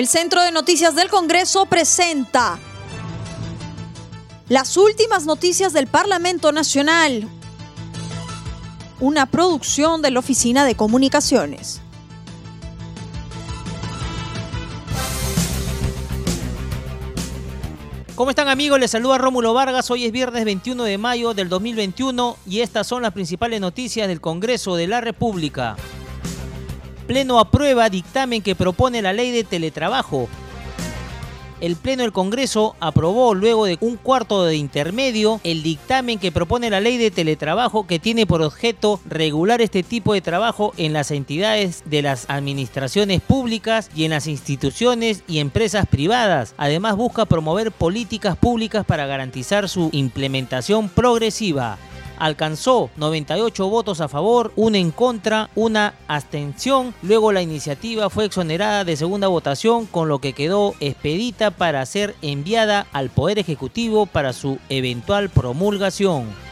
El Centro de Noticias del Congreso presenta las últimas noticias del Parlamento Nacional, una producción de la Oficina de Comunicaciones. ¿Cómo están amigos? Les saluda Rómulo Vargas. Hoy es viernes 21 de mayo del 2021 y estas son las principales noticias del Congreso de la República. Pleno aprueba dictamen que propone la ley de teletrabajo el Pleno del Congreso aprobó luego de un cuarto de intermedio el dictamen que propone la ley de teletrabajo que tiene por objeto regular este tipo de trabajo en las entidades de las administraciones públicas y en las instituciones y empresas privadas. Además busca promover políticas públicas para garantizar su implementación progresiva alcanzó 98 votos a favor, una en contra, una abstención. Luego la iniciativa fue exonerada de segunda votación, con lo que quedó expedita para ser enviada al Poder Ejecutivo para su eventual promulgación.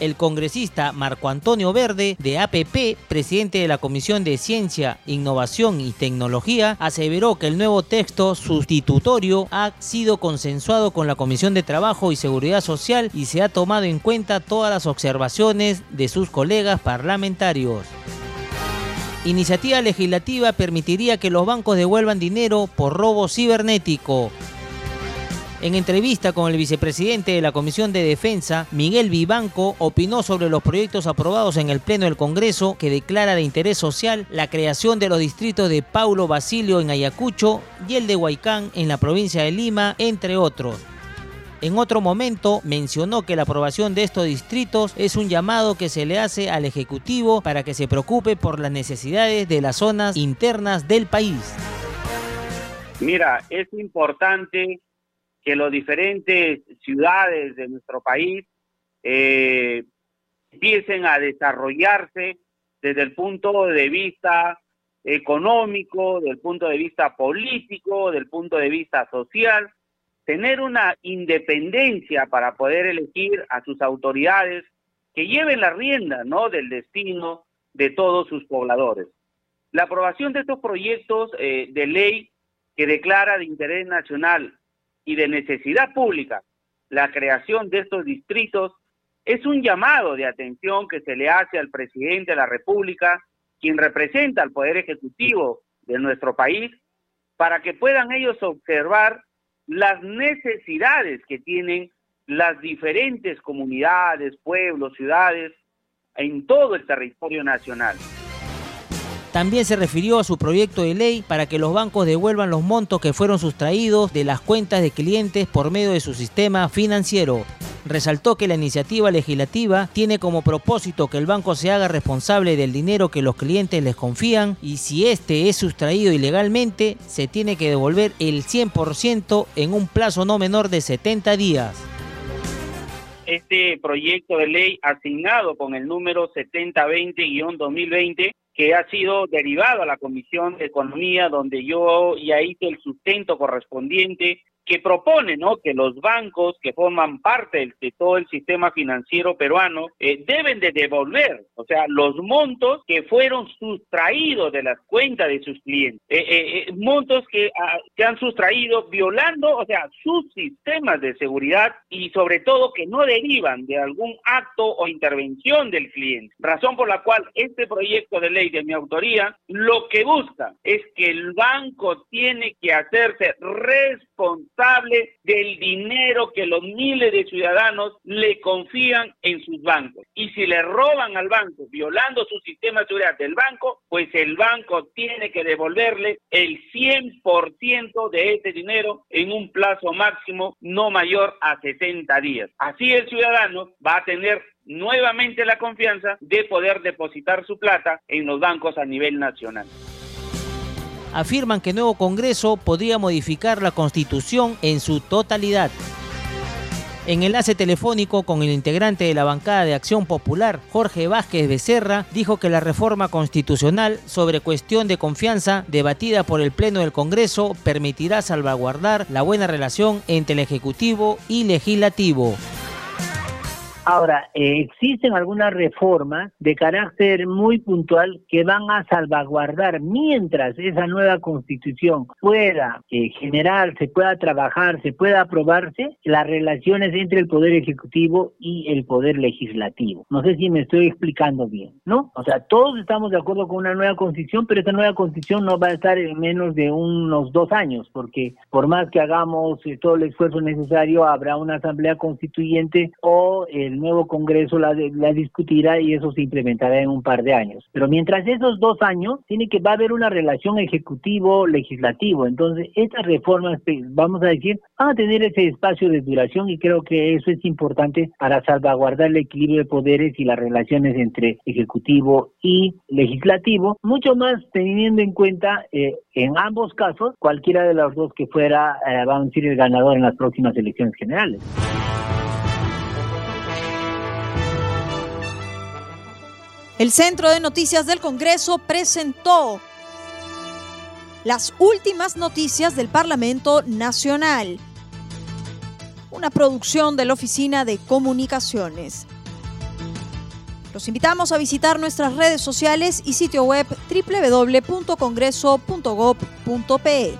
El congresista Marco Antonio Verde, de APP, presidente de la Comisión de Ciencia, Innovación y Tecnología, aseveró que el nuevo texto sustitutorio ha sido consensuado con la Comisión de Trabajo y Seguridad Social y se ha tomado en cuenta todas las observaciones de sus colegas parlamentarios. Iniciativa legislativa permitiría que los bancos devuelvan dinero por robo cibernético. En entrevista con el vicepresidente de la Comisión de Defensa, Miguel Vivanco, opinó sobre los proyectos aprobados en el Pleno del Congreso que declara de interés social la creación de los distritos de Paulo Basilio en Ayacucho y el de Huaycán en la provincia de Lima, entre otros. En otro momento mencionó que la aprobación de estos distritos es un llamado que se le hace al Ejecutivo para que se preocupe por las necesidades de las zonas internas del país. Mira, es importante que las diferentes ciudades de nuestro país eh, empiecen a desarrollarse desde el punto de vista económico, del punto de vista político, del punto de vista social, tener una independencia para poder elegir a sus autoridades que lleven la rienda ¿no? del destino de todos sus pobladores. La aprobación de estos proyectos eh, de ley que declara de interés nacional y de necesidad pública la creación de estos distritos es un llamado de atención que se le hace al presidente de la República, quien representa al Poder Ejecutivo de nuestro país, para que puedan ellos observar las necesidades que tienen las diferentes comunidades, pueblos, ciudades en todo el territorio nacional. También se refirió a su proyecto de ley para que los bancos devuelvan los montos que fueron sustraídos de las cuentas de clientes por medio de su sistema financiero. Resaltó que la iniciativa legislativa tiene como propósito que el banco se haga responsable del dinero que los clientes les confían y si este es sustraído ilegalmente, se tiene que devolver el 100% en un plazo no menor de 70 días. Este proyecto de ley asignado con el número 7020-2020 que ha sido derivado a la Comisión de Economía, donde yo ya hice el sustento correspondiente que propone ¿no? que los bancos que forman parte de todo el sistema financiero peruano eh, deben de devolver, o sea, los montos que fueron sustraídos de las cuentas de sus clientes, eh, eh, montos que, ah, que han sustraído violando, o sea, sus sistemas de seguridad y sobre todo que no derivan de algún acto o intervención del cliente. Razón por la cual este proyecto de ley de mi autoría lo que busca es que el banco tiene que hacerse responsable del dinero que los miles de ciudadanos le confían en sus bancos. Y si le roban al banco, violando su sistema de seguridad del banco, pues el banco tiene que devolverle el 100% de ese dinero en un plazo máximo no mayor a 60 días. Así el ciudadano va a tener nuevamente la confianza de poder depositar su plata en los bancos a nivel nacional afirman que el nuevo Congreso podría modificar la Constitución en su totalidad. En enlace telefónico con el integrante de la bancada de Acción Popular, Jorge Vázquez Becerra, dijo que la reforma constitucional sobre cuestión de confianza debatida por el Pleno del Congreso permitirá salvaguardar la buena relación entre el Ejecutivo y Legislativo. Ahora, eh, existen algunas reformas de carácter muy puntual que van a salvaguardar mientras esa nueva constitución pueda eh, generarse, pueda trabajar, se pueda aprobarse, las relaciones entre el Poder Ejecutivo y el Poder Legislativo. No sé si me estoy explicando bien, ¿no? O sea, todos estamos de acuerdo con una nueva constitución, pero esta nueva constitución no va a estar en menos de unos dos años, porque por más que hagamos eh, todo el esfuerzo necesario, habrá una asamblea constituyente o el nuevo Congreso la, discutirá y eso se implementará en un par de años. Pero mientras esos dos años, tiene que va a haber una relación ejecutivo-legislativo. Entonces, estas reformas, vamos a decir, van a tener ese espacio de duración y creo que eso es importante para salvaguardar el equilibrio de poderes y las relaciones entre ejecutivo y legislativo, mucho más teniendo en cuenta eh, en ambos casos cualquiera de los dos que fuera, eh, vamos a decir, el ganador en las próximas elecciones generales. El Centro de Noticias del Congreso presentó las últimas noticias del Parlamento Nacional, una producción de la Oficina de Comunicaciones. Los invitamos a visitar nuestras redes sociales y sitio web www.congreso.gov.pe.